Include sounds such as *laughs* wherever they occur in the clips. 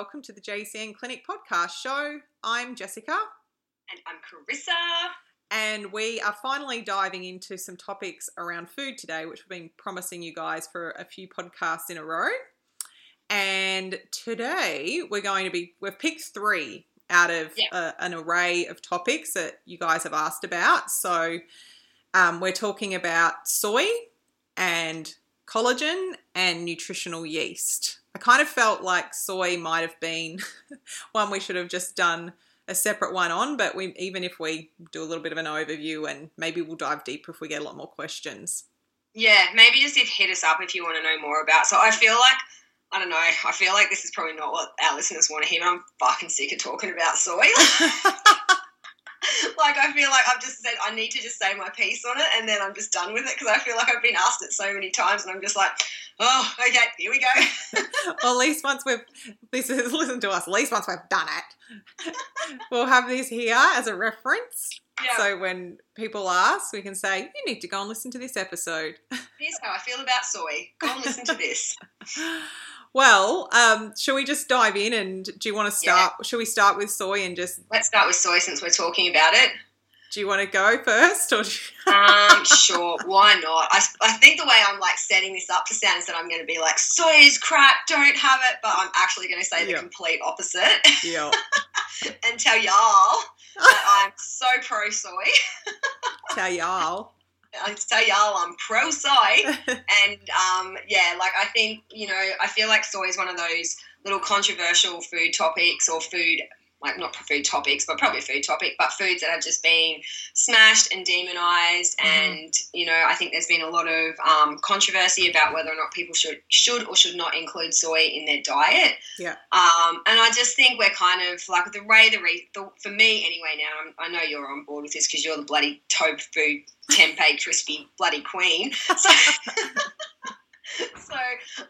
Welcome to the JCN Clinic podcast show. I'm Jessica, And I'm Carissa. and we are finally diving into some topics around food today, which we've been promising you guys for a few podcasts in a row. And today we're going to be, we've picked three out of Yeah. uh, an array of topics that you guys have asked about. So um, we're talking about soy and collagen and nutritional yeast. Kind of felt like soy might have been *laughs* one we should have just done a separate one on, but we even if we do a little bit of an overview and maybe we'll dive deeper if we get a lot more questions. Yeah, maybe just if hit us up if you want to know more about. So I feel like I don't know. I feel like this is probably not what our listeners want to hear. I'm fucking sick of talking about soy. *laughs* *laughs* like I feel like I've just said I need to just say my piece on it, and then I'm just done with it because I feel like I've been asked it so many times, and I'm just like, oh, okay, here we go. *laughs* well, at least once we've this is *laughs* listen to us. At least once we've done it, we'll have this here as a reference. yeah, So when people ask, we can say you need to go and listen to this episode. here's how I feel about soy. Go and listen to this. Well, um, shall we just dive in? And do you want to start? Shall we start with soy and just Let's start with soy since we're talking about it. do you want to go first, or do you- *laughs* Um, sure, why not? I, I think the way I'm like setting this up to sound is that I'm going to be like, soy is crap, don't have it, but I'm actually going to say the Yeah. complete opposite *laughs* yeah, and tell y'all that *laughs* I'm so pro soy. tell y'all. I say y'all I'm pro soy, *laughs* and um, yeah, like I think you know, I feel like soy is one of those little controversial food topics or food. Like not food topics, but probably food topic, but foods that have just been smashed and demonized, Mhm. and you know I think there's been a lot of um, controversy about whether or not people should should or should not include soy in their diet. Yeah. Um, and I just think we're kind of like the way the, re- the for me anyway. Now I'm, I know you're on board with this because you're the bloody tofu tempeh crispy bloody queen. So. *laughs* *laughs* So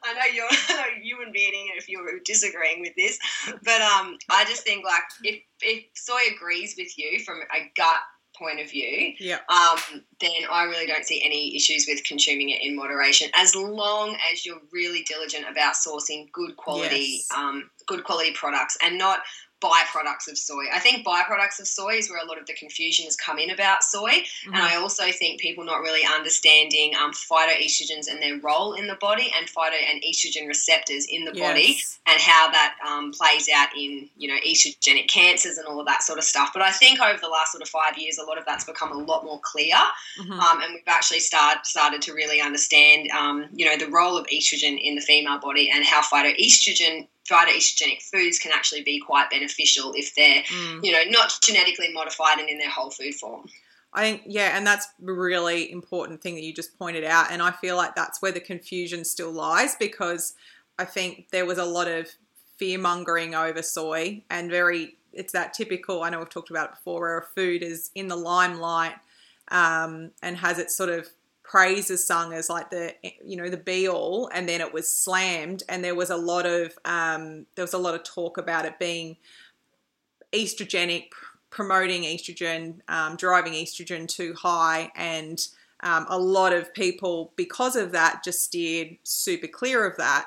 I know you're, I know you wouldn't be eating it if you were disagreeing with this, but um, I just think like if if soy agrees with you from a gut point of view, yeah, um, then I really don't see any issues with consuming it in moderation, as long as you're really diligent about sourcing good quality, Yes. um, good quality products, and not byproducts of soy. I think byproducts of soy is where a lot of the confusion has come in about soy, Mm-hmm. and I also think people not really understanding um, phytoestrogens and their role in the body, and phyto and estrogen receptors in the body, and how that um, plays out in you know estrogenic cancers and all of that sort of stuff. But I think over the last sort of five years, a lot of that's become a lot more clear, Mhm. um, and we've actually start, started to really understand um, you know the role of estrogen in the female body and how phytoestrogen phytoestrogenic foods can actually be quite beneficial if they're Mm. you know not genetically modified and in their whole food form. I think yeah, and that's a really important thing that you just pointed out, and I feel like that's where the confusion still lies because I think there was a lot of fear mongering over soy and very it's that typical. I know we've talked about it before, where a food is in the limelight um, and has its sort of praises sung as like the you know the be all, and then it was slammed, and there was a lot of um, there was a lot of talk about it being estrogenic, promoting estrogen, um, driving estrogen too high, and um, a lot of people, because of that, just steered super clear of that.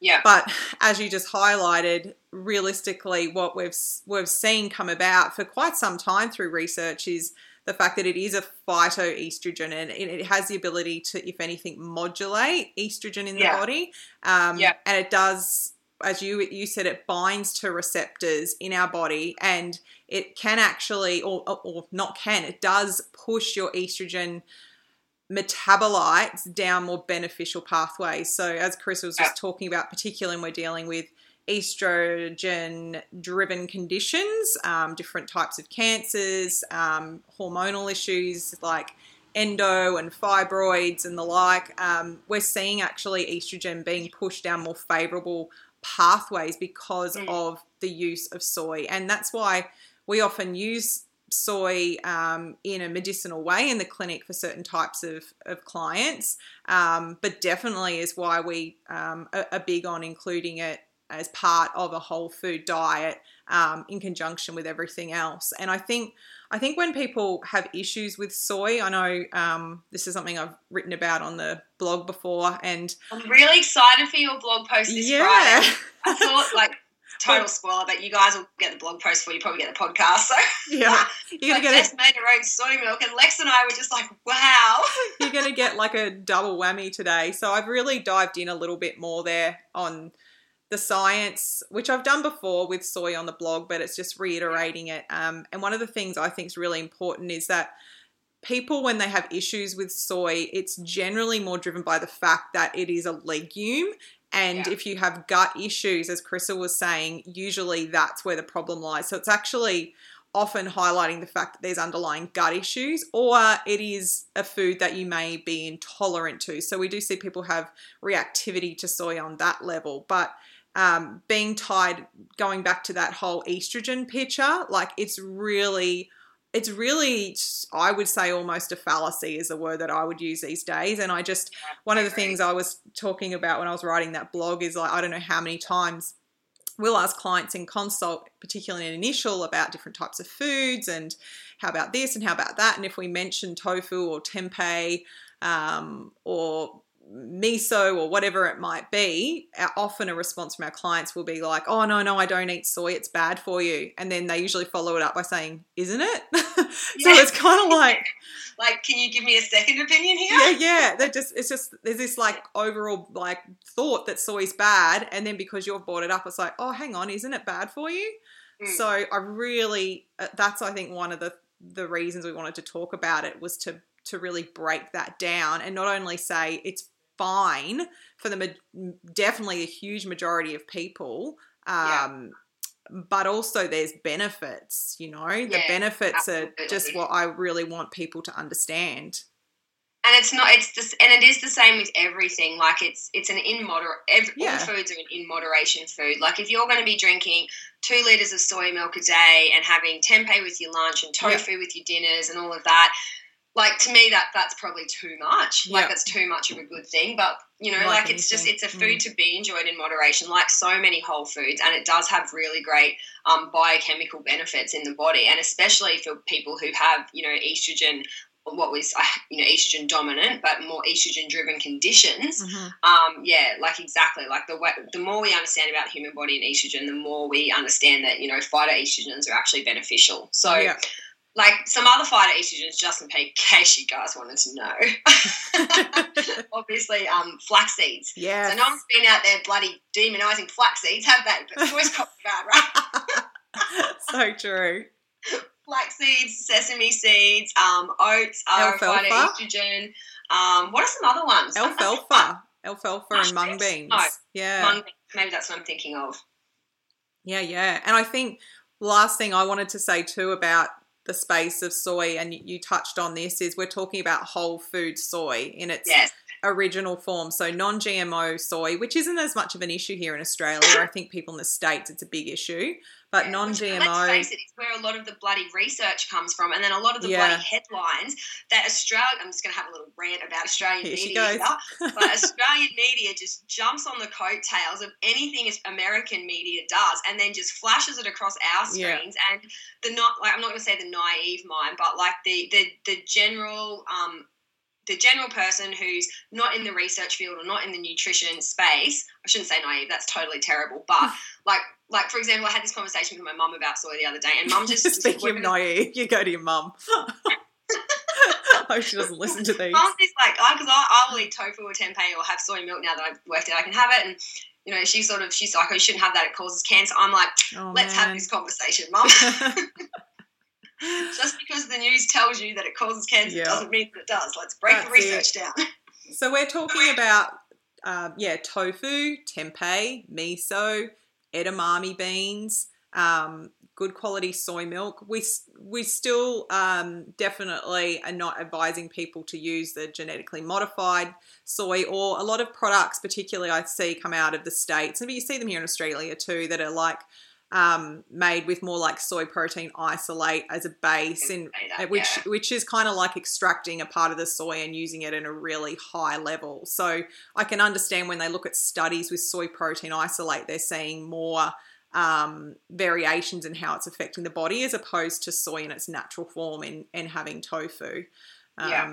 Yeah. But as you just highlighted, realistically, what we've we've seen come about for quite some time through research is the fact that it is a phytoestrogen and it has the ability to, if anything, modulate estrogen in the Yeah. body. Um, Yeah. And it does, as you you said, it binds to receptors in our body, and it can actually, or, or- or not can, it does push your estrogen metabolites down more beneficial pathways. So, as Chris was just talking about, particularly when we're dealing with estrogen driven conditions, um, different types of cancers, um, hormonal issues like endo and fibroids and the like, um, we're seeing actually estrogen being pushed down more favorable pathways because Mm. of the use of soy. And that's why we often use soy um, in a medicinal way in the clinic for certain types of, of clients, um, but definitely is why we um, are, are big on including it as part of a whole food diet um, in conjunction with everything else. And I think I think when people have issues with soy, I know um, this is something I've written about on the blog before, and I'm really excited for your blog post this yeah, Friday. *laughs* I thought, like, total spoiler, but you guys will get the blog post before you probably get the podcast. So, yeah, *laughs* you're gonna get made her own soy milk, and Lex and I were just like, wow. *laughs* you're gonna get like a double whammy today. So I've really dived in a little bit more there on the science, which I've done before with soy on the blog, but it's just reiterating it. Um, and one of the things I think is really important is that people, when they have issues with soy, it's generally more driven by the fact that it is a legume. And Yeah. if you have gut issues, as Crystal was saying, usually that's where the problem lies. So it's actually often highlighting the fact that there's underlying gut issues or it is a food that you may be intolerant to. So we do see people have reactivity to soy on that level. But um, being tied, going back to that whole estrogen picture, like it's really, it's really, I would say almost a fallacy is the word that I would use these days. And I just, one of the things I was talking about when I was writing that blog is like, I don't know how many times we'll ask clients in consult, particularly in initial, about different types of foods and how about this and how about that. And if we mention tofu or tempeh um, or miso or whatever it might be, often a response from our clients will be like, oh, no, no, I don't eat soy. It's bad for you. And then they usually follow it up by saying, isn't it? *laughs* so Yeah. it's kind of like, *laughs* Like, can you give me a second opinion here? yeah, yeah. *laughs* They're just it's just there's this like overall like thought that soy's bad, and then because you've brought it up, it's like, oh, hang on, isn't it bad for you? Mm. So I really uh, that's I think one of the the reasons we wanted to talk about it was to to really break that down and not only say it's fine for the definitely a huge majority of people. Yeah. Um, but also there's benefits, you know. The Yeah, benefits are just what I really want people to understand. and it's not it's this and it is the same with everything like it's it's an in moder every, Yeah. all foods are an in moderation food like if you're going to be drinking two liters of soy milk a day and having tempeh with your lunch and tofu with your dinners and all of that like to me that that's probably too much. Like Yeah. that's too much of a good thing but you know Like like, it's just it's a food to be enjoyed in moderation like so many whole foods and it does have really great um, biochemical benefits in the body and especially for people who have you know estrogen what was uh, you know estrogen dominant but more estrogen driven conditions. Um yeah like exactly. Like the way, the more we understand about the human body and estrogen the more we understand that you know phytoestrogens are actually beneficial. So yeah. Like some other fighter phytoestrogens just *laughs* in case you guys wanted to know *laughs* obviously um flax seeds Yeah. so no one's been out there bloody demonizing flax seeds have they but it's always got bad right *laughs* so true. flax seeds, sesame seeds, um, oats are a Alfalfa? phytoestrogen. Um, what are some other ones? Alfalfa. Alfalfa and mung beans. No. Yeah. Mung- maybe that's what I'm thinking of. Yeah, yeah. And I think last thing I wanted to say too about the space of soy, and you- touched on this, is we're talking about whole food soy in its Yes. original form. So non GMO soy, which isn't as much of an issue here in Australia. I think people in the States, it's a big issue. But Yeah, non which, Let's face it, it's where a lot of the bloody research comes from, and then a lot of the Yeah. bloody headlines that Australia. I'm just going to have a little rant about Australian Here media, here, but *laughs* Australian media just jumps on the coattails of anything American media does, and then just flashes it across our Yeah. screens. And the not like I'm not going to say the naive mind, but like the the the general um the general person who's not in the research field or not in the nutrition space, I shouldn't say naive, that's totally terrible. But *laughs* like, like for example, I had this conversation with my mum about soy the other day, and mum just *laughs* Speaking of naive, you go to your mum. I *laughs* hope she doesn't listen to these. Mum's just like, because I, I will eat tofu or tempeh or have soy milk now that I've worked out I can have it, and you know, she sort of she's like, oh, you shouldn't have that; it causes cancer. I'm like, Oh, let's have this conversation, mum. *laughs* just because the news tells you that it causes cancer Yeah. doesn't mean that it does. Let's break the That's research down. So we're talking about, um, yeah, tofu, tempeh, miso, edamame beans, um, good quality soy milk. We we still um, definitely are not advising people to use the genetically modified soy or a lot of products, particularly I see come out of the states, and you see them here in Australia too, that are like um, made with more like soy protein isolate as a base, and that, which yeah. which is kind of like extracting a part of the soy and using it in a really high level. So I can understand when they look at studies with soy protein isolate, they're seeing more um, variations in how it's affecting the body as opposed to soy in its natural form and, and having tofu. Um, Yeah.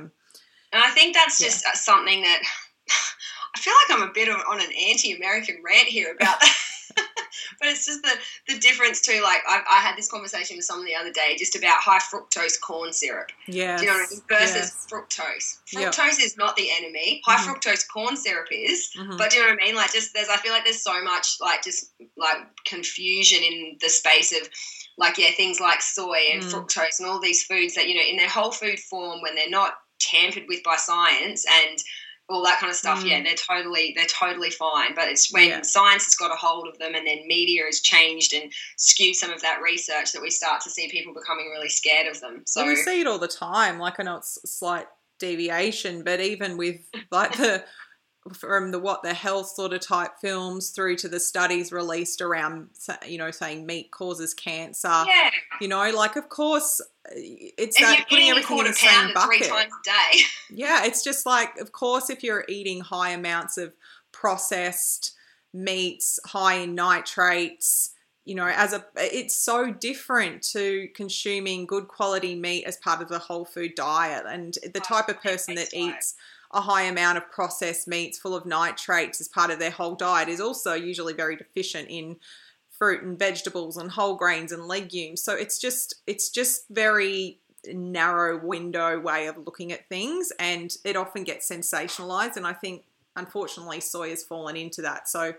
And I think that's just uh, something that *laughs* I feel like I'm a bit of, on an anti-American rant here about that. *laughs* but it's just the, the difference too. Like I, I had this conversation with someone the other day just about high fructose corn syrup. Do you know what I mean? Versus yes. fructose. Yep. Fructose is not the enemy. High Mhm. fructose corn syrup is. Mhm. But do you know what I mean? Like just there's I feel like there's so much like just like confusion in the space of like yeah, things like soy and Mm. fructose and all these foods that, you know, in their whole food form when they're not tampered with by science and all that kind of stuff, Mm. yeah, they're totally they're totally fine. But it's when Yeah. science has got a hold of them and then media has changed and skewed some of that research that we start to see people becoming really scared of them. So Well, we see it all the time. Like I know it's a slight deviation, but even with like the *laughs* from the what the health sort of type films through to the studies released around you know saying meat causes cancer. yeah. You know, like of course eh, it's If that putting everything in the same pounder three bucket. times a day, *laughs* Yeah, it's just like, of course, if you're eating high amounts of processed meats, high in nitrates, you know, as a, it's so different to consuming good quality meat as part of the whole food diet. And the oh, type of person that eats a high amount of processed meats full of nitrates as part of their whole diet is also usually very deficient in fruit and vegetables and whole grains and legumes. So it's just, it's just very narrow window way of looking at things and it often gets sensationalized and i think unfortunately soy has fallen into that so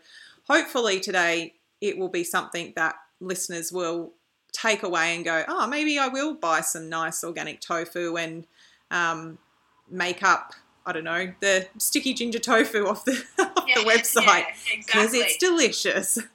hopefully today it will be something that listeners will take away and go oh maybe i will buy some nice organic tofu and um, make up i don't know the sticky ginger tofu off the, *laughs* off Yeah, the website yeah, because exactly. it's delicious *laughs*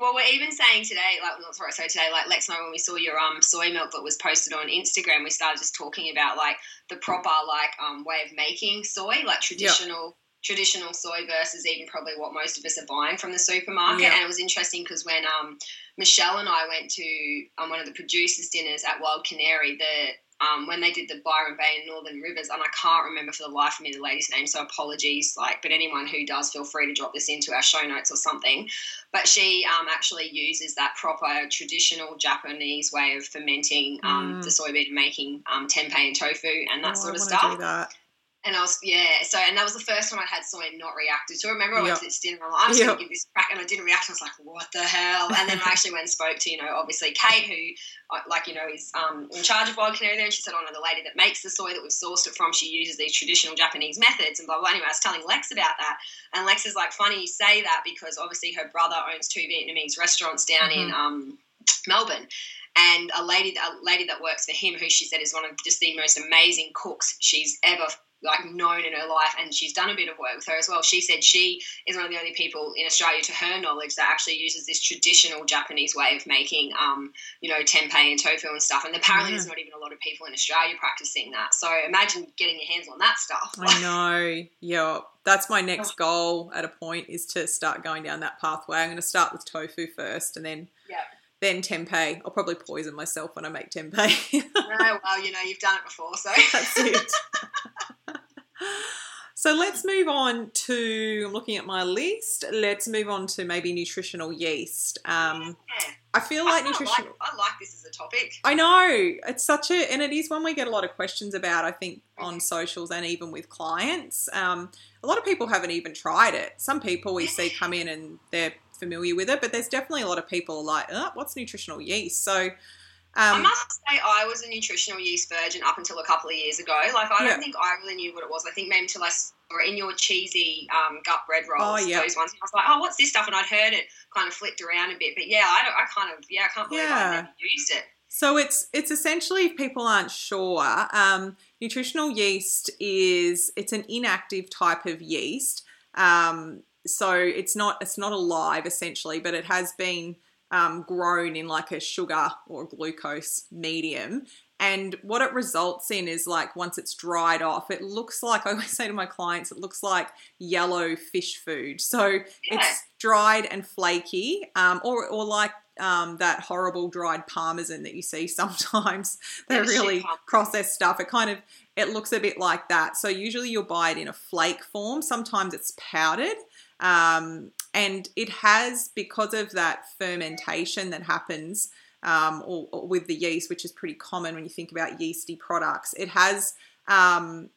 Well, we're even saying today, like, not sorry, so today, like Lex and I, when we saw your um soy milk that was posted on Instagram, we started just talking about like the proper like um way of making soy, like traditional traditional soy versus even probably what most of us are buying from the supermarket. Yeah. And it was interesting because when um Michelle and I went to um, one of the producers' dinners at Wild Canary, the um, when they did the Byron Bay and Northern Rivers, and I can't remember for the life of me the lady's name, so apologies. Like, but anyone who does, feel free to drop this into our show notes or something. But she um, actually uses that proper traditional Japanese way of fermenting um, Mm. the soybean making um, tempeh and tofu and that Oh, sort of stuff. And I was, yeah, so, and that was the first time I'd had soy not reacted. So I remember I went Yep. to this dinner, I'm like, I'm just Yep. going to give this crack, and I didn't react. I was like, what the hell? And then I actually went and spoke to, you know, obviously Kate, who, uh, like, you know, is um, in charge of Wild Canary there, and she said, oh, no, the lady that makes the soy that we've sourced it from, she uses these traditional Japanese methods, and blah, blah. Anyway, I was telling Lex about that, and Lex is like, funny you say that because obviously her brother owns two Vietnamese restaurants down in um, Melbourne and a lady a lady that works for him who she said is one of just the most amazing cooks she's ever like known in her life and she's done a bit of work with her as well she said she is one of the only people in australia to her knowledge that actually uses this traditional japanese way of making um, you know tempeh and tofu and stuff and apparently Yeah. there's not even a lot of people in australia practicing that so imagine getting your hands on that stuff I know. Yeah. That's my *laughs* next goal at a point is to start going down that pathway. I'm going to start with tofu first and then Yeah. then tempeh. I'll probably poison myself when I make tempeh. no, *laughs* well you know you've done it before so That's it. *laughs* so let's move on to I'm looking at my list. Let's move on to maybe nutritional yeast. Um, Yeah. I feel like kinda nutritional like, I like this as a topic I know it's such a, and it is one we get a lot of questions about. I think on socials and even with clients. Um, a lot of people haven't even tried it. Some people we see come in and they're familiar with it, but there's definitely a lot of people like, oh, "What's nutritional yeast?" So, I um, must say, I was a nutritional yeast virgin up until a couple of years ago. Like, I Yeah. don't think I really knew what it was. I think maybe until I saw in your cheesy um, gut bread rolls, Oh, yeah. those ones. I was like, oh, what's this stuff? And I'd heard it kind of flicked around a bit. But yeah, I, don't, I kind of, yeah, I can't believe Yeah. I never used it. So it's it's essentially if people aren't sure, um, nutritional yeast is it's an inactive type of yeast. Um, so it's not it's not alive essentially, but it has been um, grown in like a sugar or glucose medium. And what it results in is like once it's dried off, it looks like *laughs* I always say to my clients, it looks like yellow fish food. So Yeah. it's dried and flaky, um, or or like um, that horrible dried parmesan that you see *laughs* sometimes. They're really processed stuff. It kind of it looks a bit like that. So usually you'll buy it in a flake form. Sometimes it's powdered. Um, and it has because of that fermentation that happens um, or, or with the yeast, which is pretty common when you think about yeasty products. It has um,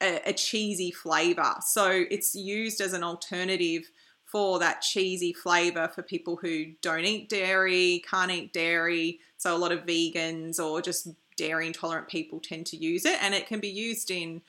a, a cheesy flavor, so it's used as an alternative for that cheesy flavor for people who don't eat dairy, can't eat dairy. So a lot of vegans or just dairy intolerant people tend to use it, and it can be used in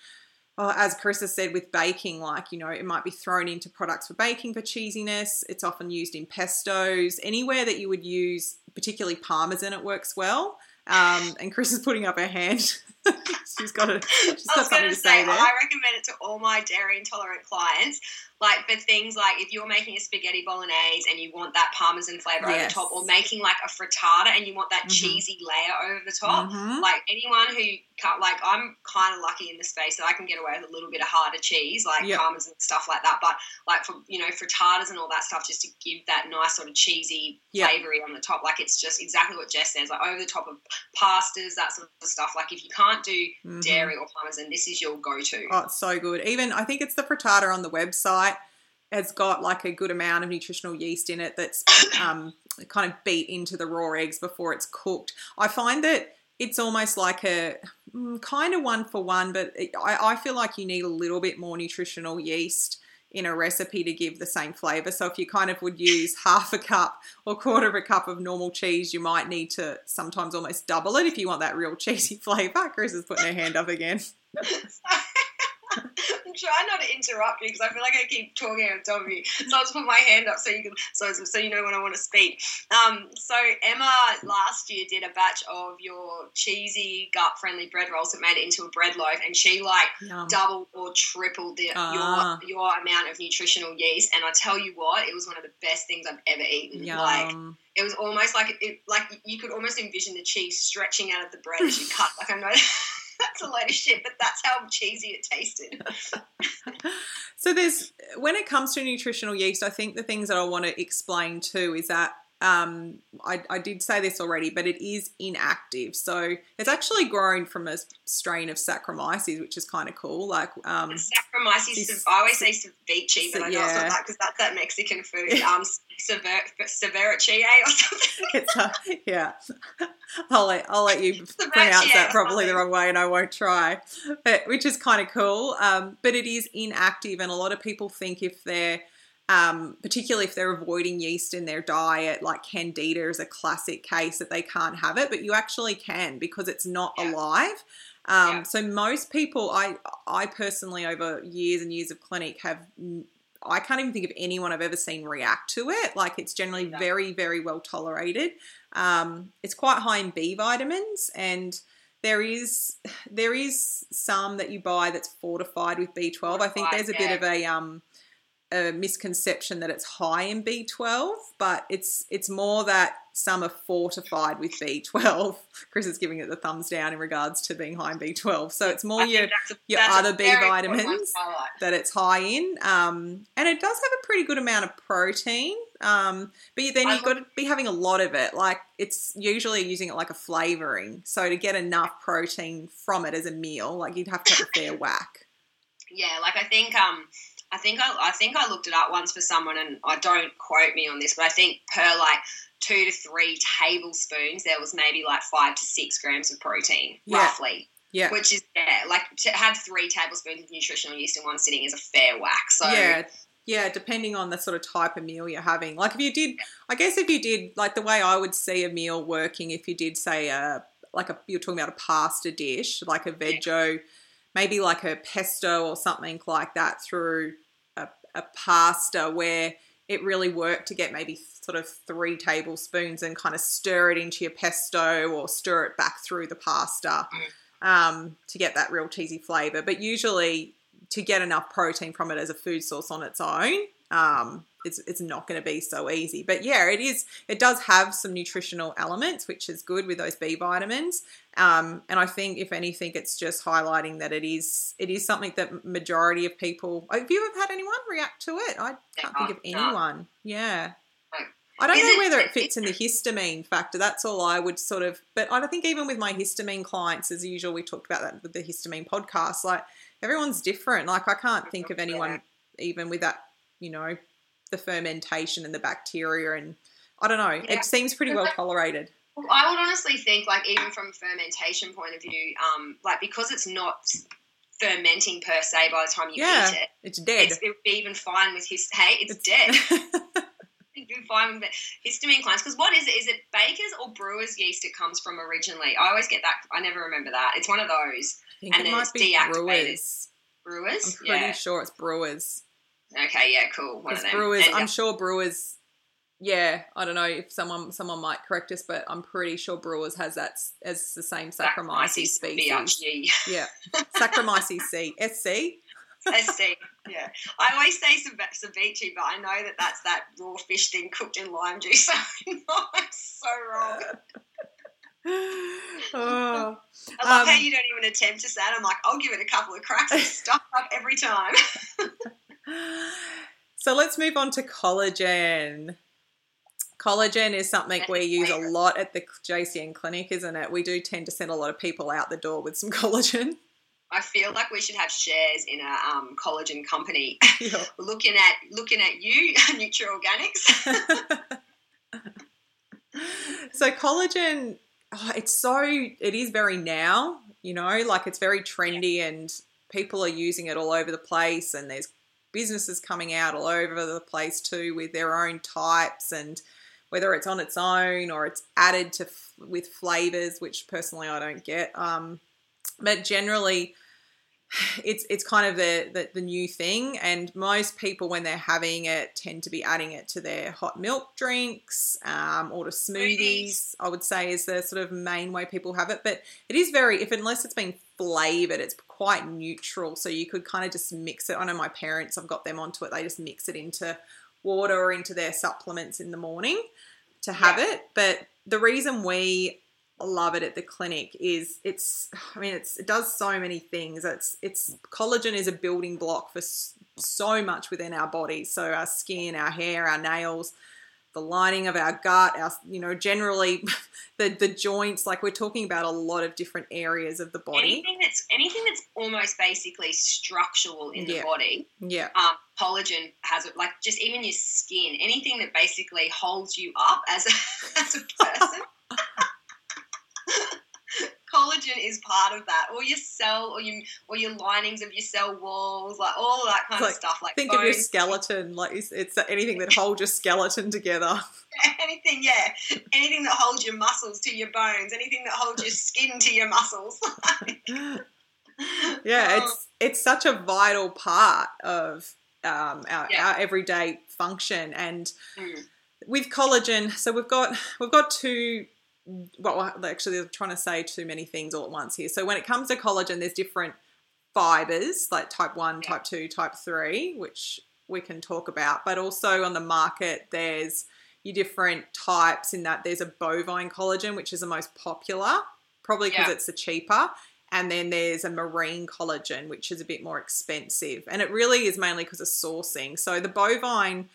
well, as Carissa said, with baking, like, you know, it might be thrown into products for baking for cheesiness. It's often used in pestos. Anywhere that you would use, particularly parmesan, it works well. Um, and Chris is putting up her hand. *laughs* *laughs* she's got a, she's I got was something to say say, there. I recommend it to all my dairy intolerant clients. Like for things like if you're making a spaghetti bolognese and you want that parmesan flavor over the top, or making like a frittata and you want that Mhm. cheesy layer over the top. Mhm. Like anyone who can't, like I'm kind of lucky in the space that I can get away with a little bit of harder cheese, like Yep. parmesan stuff like that. But like for you know frittatas and all that stuff, just to give that nice sort of cheesy Yep. flavory on the top. Like it's just exactly what Jess says, like over the top of pastas, that sort of stuff. Like if you can't do Mhm. dairy or parmesan, this is your go-to. Oh, it's so good. Even I think it's the frittata on the website has got like a good amount of nutritional yeast in it that's *coughs* um, kind of beat into the raw eggs before it's cooked. I find that it's almost like a mm, kind of one for one, but I, I feel like you need a little bit more nutritional yeast in a recipe to give the same flavor. So if you kind of would use half a cup or quarter of a cup of normal cheese, you might need to sometimes almost double it if you want that real cheesy *laughs* flavor. Chris is putting her hand up again. *laughs* I'm trying not to interrupt you because I feel like I keep talking on top of you. So I'll just put my hand up so you can so so you know when I want to speak. Um, so Emma last year did a batch of your cheesy gut friendly bread rolls that made it into a bread loaf, and she like Yum. doubled or tripled the, Ah. your your amount of nutritional yeast. And I tell you what, it was one of the best things I've ever eaten. Like it was almost like it, like you could almost envision the cheese stretching out of the bread as you cut. Like I know *laughs* a load of shit, but that's how cheesy it tasted. *laughs* So there's when it comes to nutritional yeast, I think the things that I want to explain too is that um, I, I did say this already, but it is inactive. So it's actually grown from a strain of Saccharomyces, which is kind of cool. Like um, Saccharomyces, I always say ceviche, but I know it's yeah. not that because that's that Mexican food. *laughs* Um, sever, severiche or something. a, yeah. I'll let I'll let you *laughs* pronounce that probably the wrong way, and I won't try. But which is kind of cool. Um, but it is inactive, and a lot of people think if they're um, particularly if they're avoiding yeast in their diet, like candida is a classic case that they can't have it, but you actually can because it's not Yeah. alive. Um, Yeah. So most people, I I personally over years and years of clinic have. I can't even think of anyone I've ever seen react to it. Like it's generally Yeah. very, very well tolerated. Um, it's quite high in B vitamins, and there is there is some that you buy that's fortified with B12. I think there's a bit of a um, a misconception that it's high in B12, but it's it's more that some are fortified with B12. *laughs* Chris is giving it the thumbs down in regards to being high in B12. So it's more I your that's a, your that's other B very important one to vitamins. that it's high in, um, and it does have a pretty good amount of protein. Um, but then you've got to be having a lot of it. Like it's usually using it like a flavoring. So to get enough protein from it as a meal, like you'd have to have a fair *laughs* whack. Yeah, like I think um I think I, I think I looked it up once for someone and I don't quote me on this, but I think per like two to three tablespoons there was maybe like five to six grams of protein, Yeah. roughly. Yeah. Which is yeah, like to have three tablespoons of nutritional yeast in one sitting is a fair whack. So yeah. Yeah, depending on the sort of type of meal you're having. Like if you did, I guess if you did, like the way I would see a meal working, if you did say a, like a, you're talking about a pasta dish, like a veggie, maybe like a pesto or something like that through a, a pasta where it really worked to get maybe sort of three tablespoons and kind of stir it into your pesto or stir it back through the pasta um, to get that real cheesy flavor. But usually, to get enough protein from it as a food source on its own, um, it's it's not going to be so easy. But yeah, it is. It does have some nutritional elements, which is good with those B vitamins. Um, and I think if anything, it's just highlighting that it is it is something that majority of people. Have you ever had anyone react to it? I can't think of anyone. Yeah. I don't know whether it fits in the histamine factor. That's all I would sort of. But I don't think even with my histamine clients, as usual, we talked about that with the histamine podcast. Like everyone's different. Like I can't think of anyone even with that. You know, the fermentation and the bacteria and I don't know. Yeah. It seems pretty well tolerated. Well, I would honestly think, like, even from a fermentation point of view, um, like because it's not fermenting per se by the time you Yeah, eat it, It's dead. it's, it would be even fine with his. Hey, it's, dead. *laughs* It'd be fine with the histamine clients because what is it? Is it baker's or brewer's yeast? It comes from originally. I always get that. I never remember that. It's one of those and it then might it's be deactivated. brewers. I'm brewers. pretty Yeah. sure it's brewers. Okay. Yeah. Cool. One of them. brewers, And, uh, I'm sure brewers. Yeah, I don't know if someone someone might correct us, but I'm pretty sure brewers has that as the same Saccharomyces species. BRG. Yeah, *laughs* Saccharomyces C SC. SC. Yeah. I always say cev- ceviche, but I know that that's that raw fish thing cooked in lime juice. *laughs* So I know I'm so wrong. *laughs* oh, I love how Um, you don't even attempt to say it. I'm like, I'll give it a couple of cracks and stuff up every time. *gasps* so let's move on to collagen. Collagen is something we use a lot at the JCN clinic, isn't it? We do tend to send a lot of people out the door with some *laughs* collagen. I feel like we should have shares in a um, collagen company. Yeah. *laughs* looking at looking at you, *laughs* Nutra Organics. so collagen oh, it's so it is very now you know like it's very trendy and people are using it all over the place and there's businesses coming out all over the place too with their own types and whether it's on its own or it's added to f- with flavors which personally I don't get um but generally *sighs* it's it's kind of the, the the new thing and most people when they're having it tend to be adding it to their hot milk drinks um, or to smoothies Smoothies. i would say is the sort of main way people have it but it is very if unless it's been flavored it's quite neutral so you could kind of just mix it. I know my parents i've got them onto it they just mix it into water or into their supplements in the morning to have it. But the reason we love it at the clinic is it's i mean it's it does so many things. It's it's collagen is a building block for so much within our bodies so our skin our hair our nails the lining of our gut our you know generally *laughs* the the joints like we're talking about a lot of different areas of the body anything that's anything that's almost basically structural in Yeah. the body. yeah Um, collagen has it, like just even your skin, anything that basically holds you up as a *laughs* as a person. *laughs* collagen is part of that, or your cell, or your or your linings of your cell walls, like all that kind Like, of stuff. Like think of your skeleton like it's, it's anything that holds your skeleton together *laughs* anything, yeah, anything that holds your muscles to your bones, anything that holds your skin to your muscles. yeah *laughs* it's it's such a vital part of um, our, Yeah. our everyday function and Mm. with collagen so we've got we've got two well actually i'm trying to say too many things all at once here. So when it comes to collagen there's different fibers like type 1 Yeah. type 2 type 3 which we can talk about. But also on the market there's your different types in that there's a bovine collagen which is the most popular probably because Yeah. it's the cheaper. And then there's a marine collagen which is a bit more expensive. And it really is mainly because of sourcing. So the bovine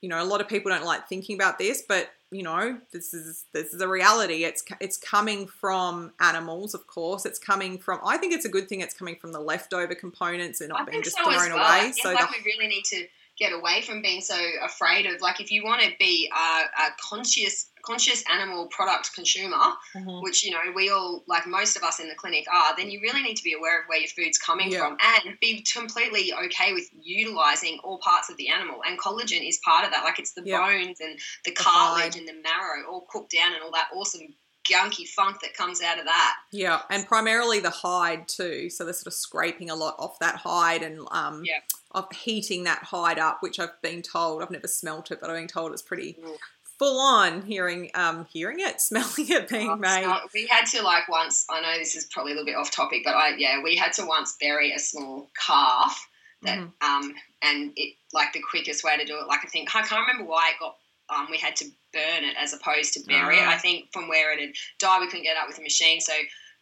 you know a lot of people don't like thinking about this but you know this is this is a reality. It's it's coming from animals of course. It's coming from i think it's a good thing it's coming from the leftover components and not being just so thrown well. Away. so like the, we really need to get away from being so afraid of like if you want to be a, a conscious conscious animal product consumer, Mhm. which you know we all like most of us in the clinic are, then you really need to be aware of where your food's coming Yeah. from and be completely okay with utilizing all parts of the animal. And collagen is part of that. Like it's the Yeah. bones and the, The cartilage and the marrow all cooked down and all that awesome gunky funk that comes out of that. Yeah, and primarily the hide too. So they're sort of scraping a lot off that hide and um, Yeah. Of heating that hide up, which I've been told. I've never smelt it, but I've been told it's pretty Mm. full on. Hearing um, hearing it, *laughs* smelling it being Oh, made. we had to like once. I know this is probably a little bit off topic, but I yeah, we had to once bury a small calf that Mhm. um and it like the quickest way to do it like i think i can't remember why it got um we had to burn it as opposed to bury it Ah. i think from where it had died we couldn't get it up with a machine so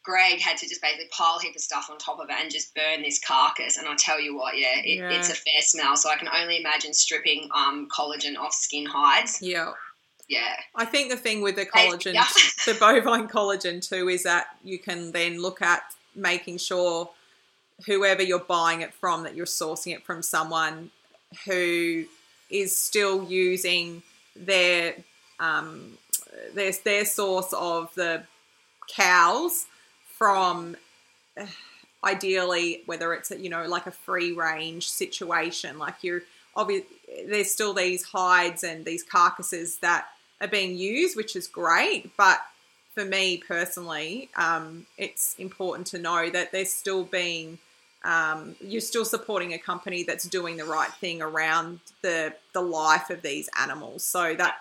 greg had to just basically pile a heap of stuff on top of it and just burn this carcass and i tell you what yeah, it, Yeah. it's a fair smell so i can only imagine stripping um collagen off skin hides Yeah. yeah I think the thing with the collagen, yeah. *laughs* the bovine collagen too, is that you can then look at making sure whoever you're buying it from, that you're sourcing it from someone who is still using their um, their their source of the cows from uh, ideally whether it's a, you know like a free range situation like you're obvious there's still these hides and these carcasses that are being used which is great but for me personally um, it's important to know that there's still being um, you're still supporting a company that's doing the right thing around the the life of these animals. So that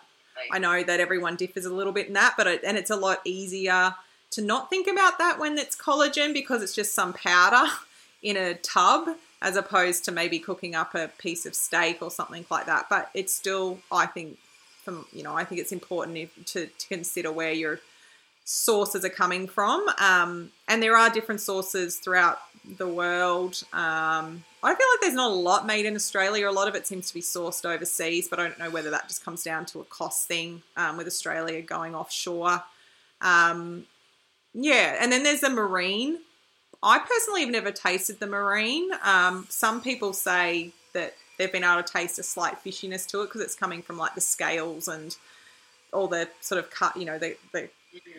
I know that everyone differs a little bit in that, but it, and it's a lot easier to not think about that when it's collagen because it's just some powder *laughs* in a tub as opposed to maybe cooking up a piece of steak or something like that. But it's still, I think, from you know, I think it's important if, to, to consider where your sources are coming from, um, and there are different sources throughout the world. Um, I feel like there's not a lot made in Australia. A lot of it seems to be sourced overseas, but I don't know whether that just comes down to a cost thing um, with Australia going offshore. Um, yeah, and then there's the marine. I personally have never tasted the marine. Um, some people say that they've been able to taste a slight fishiness to it because it's coming from like the scales and all the sort of cut, you know, the, the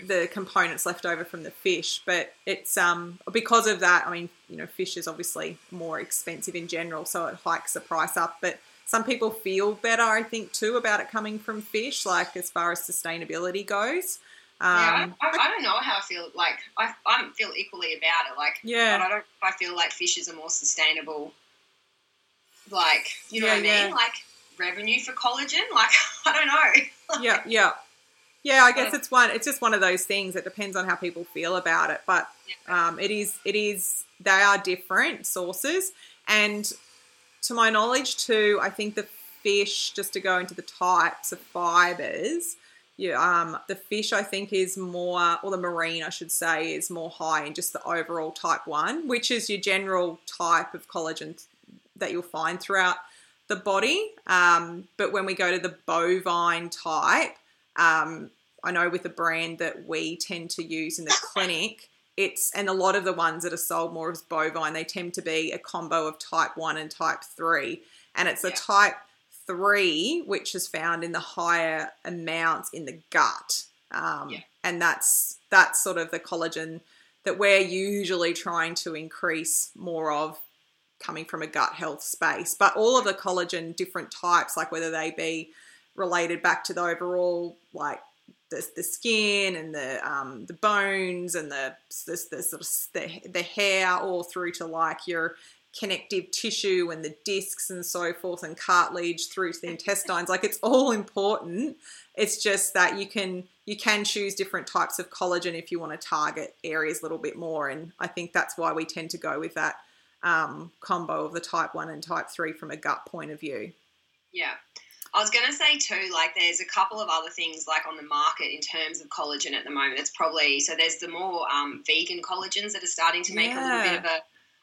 the components left over from the fish. But it's um because of that. I mean, you know, fish is obviously more expensive in general, so it hikes the price up. But some people feel better, I think, too, about it coming from fish, like as far as sustainability goes. Yeah, Um, I, I, I don't know how I feel. Like I, I feel equally about it. Like, Yeah. but I don't. I feel like fishes are more sustainable. Like, you know Yeah, what I mean? yeah. Like revenue for collagen. Like, *laughs* I don't know. yeah, yeah, yeah. I guess it's one. It's just one of those things. It depends on how people feel about it, but um, it is. It is. They are different sources, and to my knowledge, too, I think the fish. Just to go into the types of fibers. Yeah, um, the fish I think is more, or the marine I should say, is more high in just the overall type one, which is your general type of collagen that you'll find throughout the body. Um, but when we go to the bovine type, um, I know with the brand that we tend to use in the clinic, it's and a lot of the ones that are sold more as bovine, they tend to be a combo of type one and type three, and it's a type three which is found in the higher amounts in the gut, um, Yeah. and that's that's sort of the collagen that we're usually trying to increase more of coming from a gut health space. But all of the collagen, different types, like whether they be related back to the overall, like the, the skin and the um, the bones and the the, the sort of the, the hair, all through to like your connective tissue and the discs and so forth and cartilage through to the intestines like it's all important it's just that you can you can choose different types of collagen if you want to target areas a little bit more and i think that's why we tend to go with that um, combo of the type 1 and type 3 from a gut point of view Yeah. I was going to say too, like there's a couple of other things like on the market in terms of collagen at the moment. It's probably so there's the more um, vegan collagens that are starting to make a little bit of a,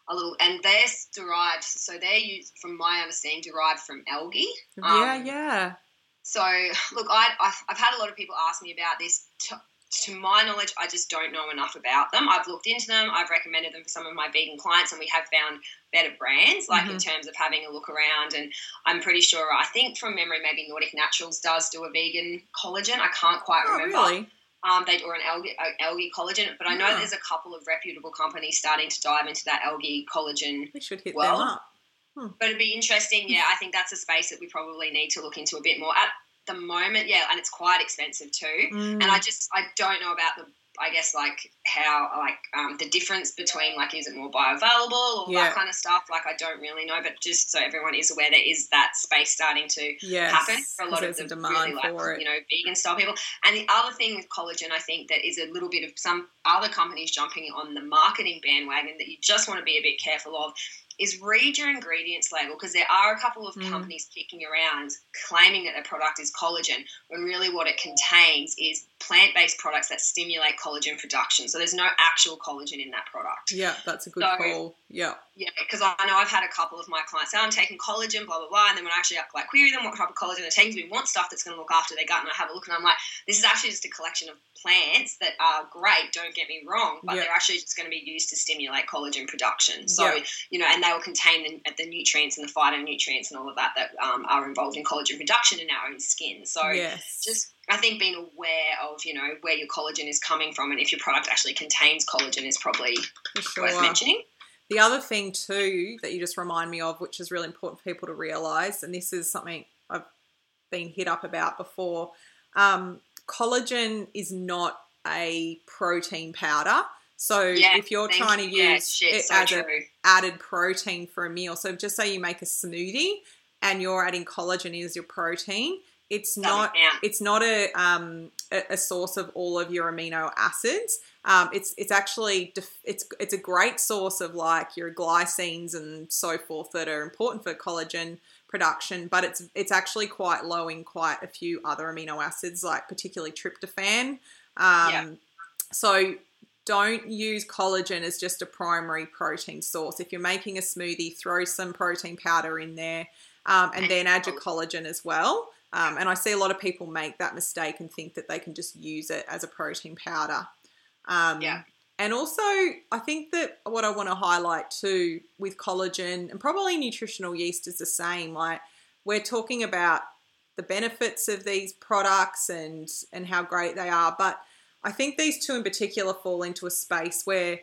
a little, and they're derived. So they're used, from my understanding, derived from algae. yeah Um, yeah So look, I, I've, had a lot of people ask me about this. To, to my knowledge, I just don't know enough about them. I've looked into them. I've recommended them for some of my vegan clients, and we have found better brands, like in terms of having a look around. And I'm pretty sure, I think from memory, maybe Nordic Naturals does do a vegan collagen. I can't quite oh remember. really Um, they or an algae uh, algae collagen, but I know Yeah. there's a couple of reputable companies starting to dive into that algae collagen we should hit Well, them up but it'd be interesting. Yeah, I think that's a space that we probably need to look into a bit more. At the moment, yeah, and it's quite expensive too. Mm. And I just I don't know about the I guess like how like um, the difference between like is it more bioavailable or Yeah. that kind of stuff. Like I don't really know, but just so everyone is aware, there is that space starting to yes, happen for a lot of the demand really like it you know vegan style people. And the other thing with collagen, I think that is a little bit of some other companies jumping on the marketing bandwagon that you just want to be a bit careful of is read your ingredients label because there are a couple of Mm. companies kicking around claiming that their product is collagen when really what it contains is plant-based products that stimulate collagen production. So there's no actual collagen in that product. Yeah, that's a good So- call. Yeah. Yeah, because I know I've had a couple of my clients say I'm taking collagen, blah blah blah, and then when I actually like query them what type of collagen they're taking, we want stuff that's going to look after their gut, and I have a look, and I'm like, this is actually just a collection of plants that are great. Don't get me wrong, but Yeah. they're actually just going to be used to stimulate collagen production. So Yeah. you know, and they will contain the, the nutrients and the phytonutrients and all of that that um, are involved in collagen production in our own skin. So yes. just I think being aware of you know where your collagen is coming from and if your product actually contains collagen is probably sure. worth mentioning. The other thing too that you just remind me of, which is really important for people to realize, and this is something I've been hit up about before, um, collagen is not a protein powder. So Yeah, if you're trying you. to Yeah, use shit, it so as a true. added protein for a meal, so just say you make a smoothie and you're adding collagen as your protein, it's Doesn't it's not a um, a, a source of all of your amino acids. Um, it's it's actually def- it's it's a great source of like your glycines and so forth that are important for collagen production, but it's it's actually quite low in quite a few other amino acids, like particularly tryptophan. Um, Yeah. So don't use collagen as just a primary protein source. If you're making a smoothie, throw some protein powder in there, um, and then add your collagen as well. Um, and I see a lot of people make that mistake and think that they can just use it as a protein powder. Um, Yeah. And also, I think that what I want to highlight too with collagen and probably nutritional yeast is the same. Like we're talking about the benefits of these products and and how great they are, but I think these two in particular fall into a space where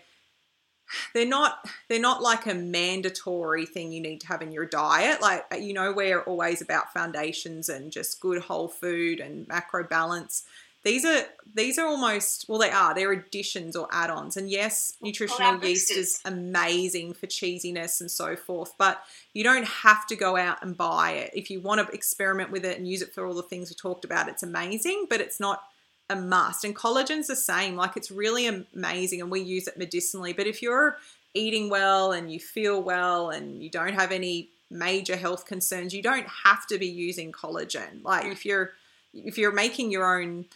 they're not they're not like a mandatory thing you need to have in your diet. Like uh, you know, we're always about foundations and just good whole food and macro balance. These are these are almost well they are they're additions or add-ons and yes nutritional yeast is amazing for cheesiness and so forth but you don't have to go out and buy it if you want to experiment with it and use it for all the things we talked about it's amazing but it's not a must. And collagen's the same. Like it's really amazing and we use it medicinally. But if you're eating well and you feel well and you don't have any major health concerns you don't have to be using collagen. Like if you're if you're making your own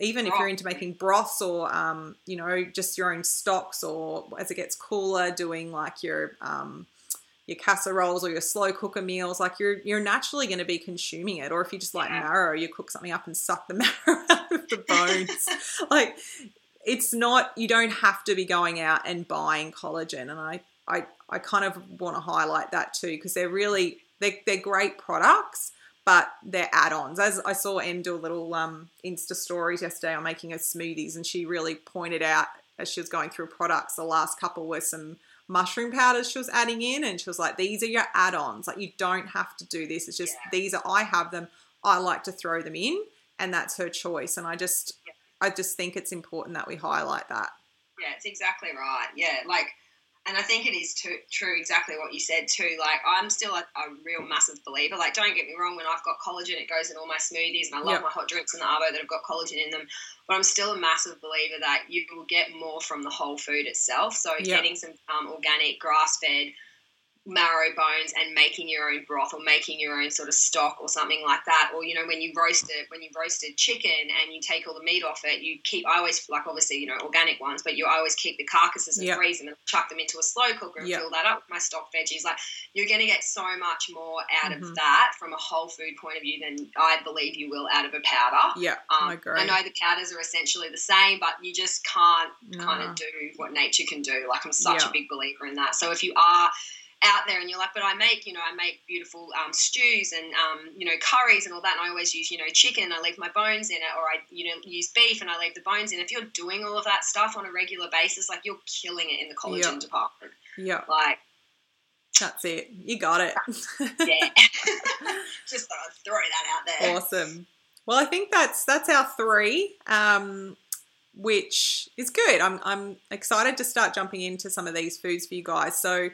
even if you're into making broths or um, you know just your own stocks or as it gets cooler doing like your um, your casseroles or your slow cooker meals like you're you're naturally going to be consuming it. Or if you just like Yeah. marrow you cook something up and suck the *laughs* marrow the bones *laughs* like it's not you don't have to be going out and buying collagen and i i, I kind of want to highlight that too because they're really they're, they're great products but they're add-ons. As I saw Em do a little um, Insta stories yesterday on making her smoothies, and she really pointed out as she was going through products, the last couple were some mushroom powders she was adding in, and she was like, "These are your add-ons. Like you don't have to do this. It's just Yeah. these are I have them. I like to throw them in, and that's her choice. And I just, Yeah. I just think it's important that we highlight that. Yeah, it's exactly right. Yeah, like, and I think it is too, true exactly what you said too. Like, I'm still a, a real massive believer. Like, don't get me wrong, when I've got collagen, it goes in all my smoothies, and I love Yep. my hot drinks in the Arvo that have got collagen in them. But I'm still a massive believer that you will get more from the whole food itself. So, Yep. getting some um, organic, grass fed marrow bones and making your own broth or making your own sort of stock or something like that or you know when you roast it when you roasted chicken and you take all the meat off it you keep I always like obviously you know organic ones but you always keep the carcasses and Yep. freeze them and chuck them into a slow cooker and Yep. fill that up with my stock veggies like you're going to get so much more out Mhm. of that from a whole food point of view than I believe you will out of a powder Yeah, um, I agree. I know the powders are essentially the same but you just can't kind of do what nature can do. Like I'm such Yeah. a big believer in that. So if you are out there and you're like, but I make, you know, I make beautiful um, stews and um, you know curries and all that, and I always use, you know, chicken. I leave my bones in it, or I, you know, use beef and I leave the bones in. If you're doing all of that stuff on a regular basis, like you're killing it in the collagen Yeah. department. yeah, Like, that's it. You got it. *laughs* yeah, *laughs* just thought I'd throw that out there. awesome. Well, I think that's that's our three, um, which is good. I'm I'm excited to start jumping into some of these foods for you guys. So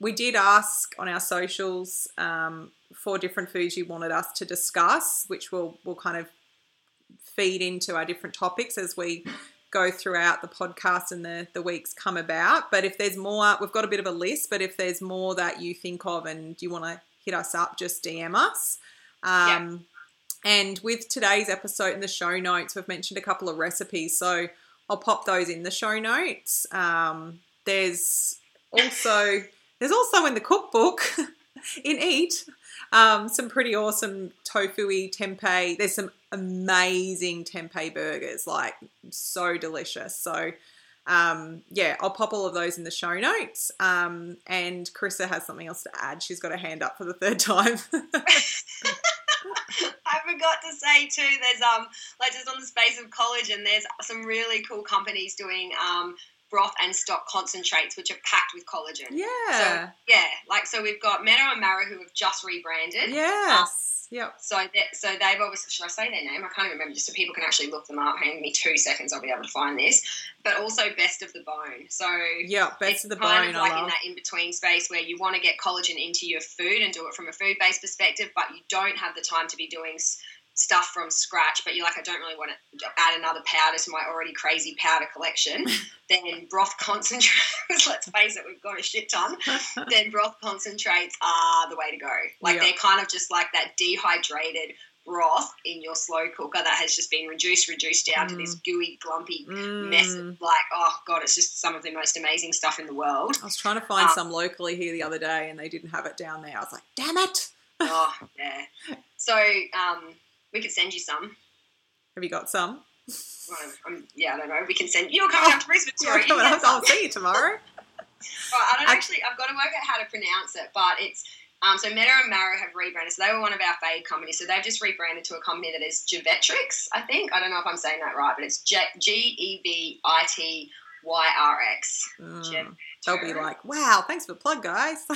we did ask on our socials um, for different foods you wanted us to discuss, which will will kind of feed into our different topics as we go throughout the podcast and the, the weeks come about. But if there's more, we've got a bit of a list, but if there's more that you think of and you want to hit us up, just DM us. Um, And with today's episode in the show notes, we've mentioned a couple of recipes. So I'll pop those in the show notes. Um, there's also there's also in the cookbook *laughs* in Eat um, some pretty awesome tofu tempeh. There's some amazing tempeh burgers, like so delicious. So um, yeah, I'll pop all of those in the show notes. Um, and Carissa has something else to add. She's got a hand up for the third time. *laughs* I forgot to say too. There's um like just on the space of college, and there's some really cool companies doing um broth and stock concentrates, which are packed with collagen. yeah. So, Yeah, like so we've got Meadow and Marrow who have just rebranded. yes. Um, yep. So so they've obviously should I say their name? I can't even remember. Just so people can actually look them up. Hand me two seconds, I'll be able to find this. But also Best of the Bone. So yeah, Best of the kind bone. of like in that in between space where you want to get collagen into your food and do it from a food based perspective, but you don't have the time to be doing stuff from scratch. But you're like, I don't really want to add another powder to my already crazy powder collection. *laughs* then broth concentrates. *laughs* let's face it, we've got a shit ton. *laughs* then broth concentrates are the way to go. Like they're kind of just like that dehydrated broth in your slow cooker that has just been reduced, reduced down to this gooey, glumpy mess Mm. of like, oh god, it's just some of the most amazing stuff in the world. I was trying to find Um, some locally here the other day, and they didn't have it down there. I was like, "Damn it!" oh yeah. So um, we could send you some. Have you got some? Well, yeah, I don't know. We can send. You're coming up to Brisbane, come I'll. See you tomorrow. *laughs* Right, I don't actually. I've got to work out how to pronounce it, but it's. Um, so Meadow and Marrow have rebranded. So they were one of our fave companies. So they've just rebranded to a company that is Gevetrix. I think. I don't know if I'm saying that right, but it's G E V I T Y R X. Mm. They'll be like, "Wow, thanks for the plug, guys." *laughs*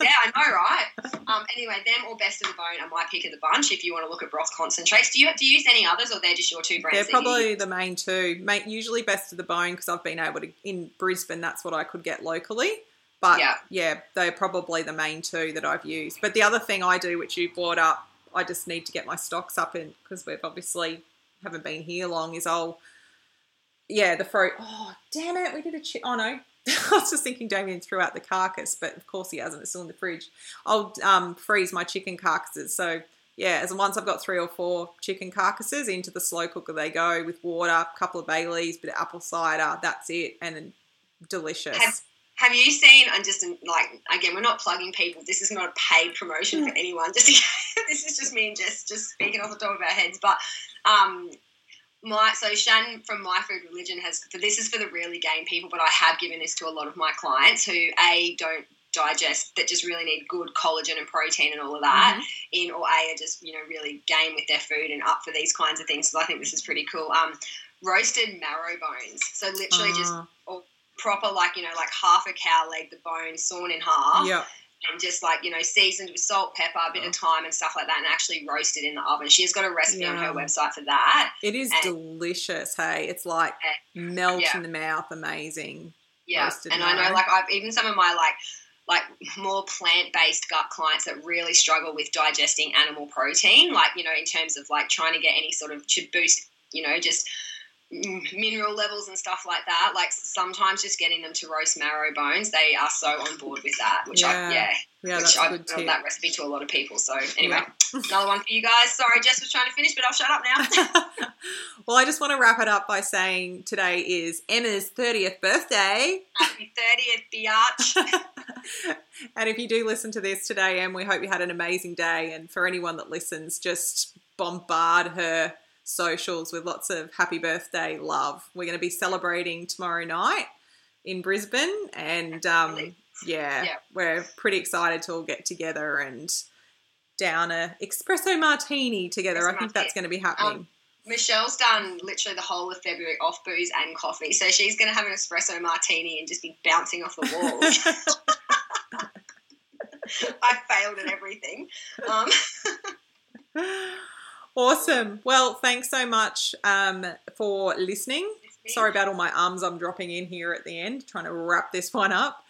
Yeah, I know, right? Um, anyway, them or Best of the Bone are my pick of the bunch. If you want to look at broth concentrates, do you do you use any others, or they're just your two brands? They're probably the main two. Mate, usually best of the bone because I've been able to in Brisbane. That's what I could get locally. But Yeah. yeah, they're probably the main two that I've used. But the other thing I do, which you brought up, I just need to get my stocks up in because we've obviously haven't been here long. Is I'll yeah the fruit. Oh damn it, we did a chi- oh no. *laughs* I was just thinking Damien threw out the carcass, but of course he hasn't. It's still in the fridge. I'll um, freeze my chicken carcasses. So yeah, as once I've got three or four chicken carcasses into the slow cooker, they go with water, a couple of bay leaves, bit of apple cider. That's it, and then delicious. Have- Have you seen? I'm just like again, we're not plugging people. This is not a paid promotion for anyone. *laughs* Just this is just me and Jess just speaking off the top of our heads. But um, my so Shan from My Food Religion has. For this is for the really game people, but I have given this to a lot of my clients who a don't digest that just really need good collagen and protein and all of that in or a are just you know really game with their food and up for these kinds of things so i think this is pretty cool. Um roasted marrow bones. So literally just Ah, proper like you know like half a cow leg the bone sawn in half. Yeah, and just like you know seasoned with salt pepper a bit of thyme and stuff like that and actually roasted in the oven she's got a recipe on her website for that it is and- delicious. Hey, it's like melt Yeah. in the mouth, amazing. yeah and i know like i've even some of my like like more plant-based gut clients that really struggle with digesting animal protein like you know in terms of like trying to get any sort of to boost you know just Mm, mineral levels and stuff like that like sometimes just getting them to roast marrow bones they are so on board with that which Yeah. i yeah Yeah, which I've good tip. that recipe to a lot of people. So anyway, *laughs* another one for you guys. Sorry, Jess was trying to finish, but I'll shut up now. *laughs* *laughs* well, I just want to wrap it up by saying today is Emma's 30th birthday. Happy thirtieth, biatch. and if you do listen to this today, Em, we hope you had an amazing day. And for anyone that listens, just bombard her socials with lots of happy birthday love. We're going to be celebrating tomorrow night in Brisbane. And um, yeah, Yeah. we're pretty excited to all get together and down a espresso martini together. I think that's going to be happening. Michelle's done literally the whole of February off booze and coffee, so she's going to have an espresso martini and just be bouncing off the walls. *laughs* *laughs* I failed at everything. Um, *laughs* awesome. Well, thanks so much um, for listening. Sorry about all my arms I'm dropping in here at the end, trying to wrap this one up.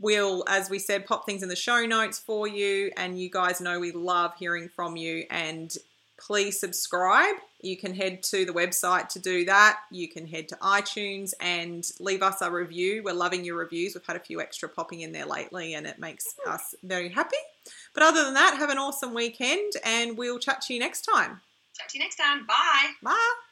We'll, as we said, pop things in the show notes for you. And you guys know we love hearing from you. And please subscribe You can head to the website to do that. You can head to iTunes and leave us a review. We're loving your reviews. We've had a few extra popping in there lately and it makes us very happy. But other than that, have an awesome weekend and we'll chat to you next time. Chat to you next time. Bye. Bye.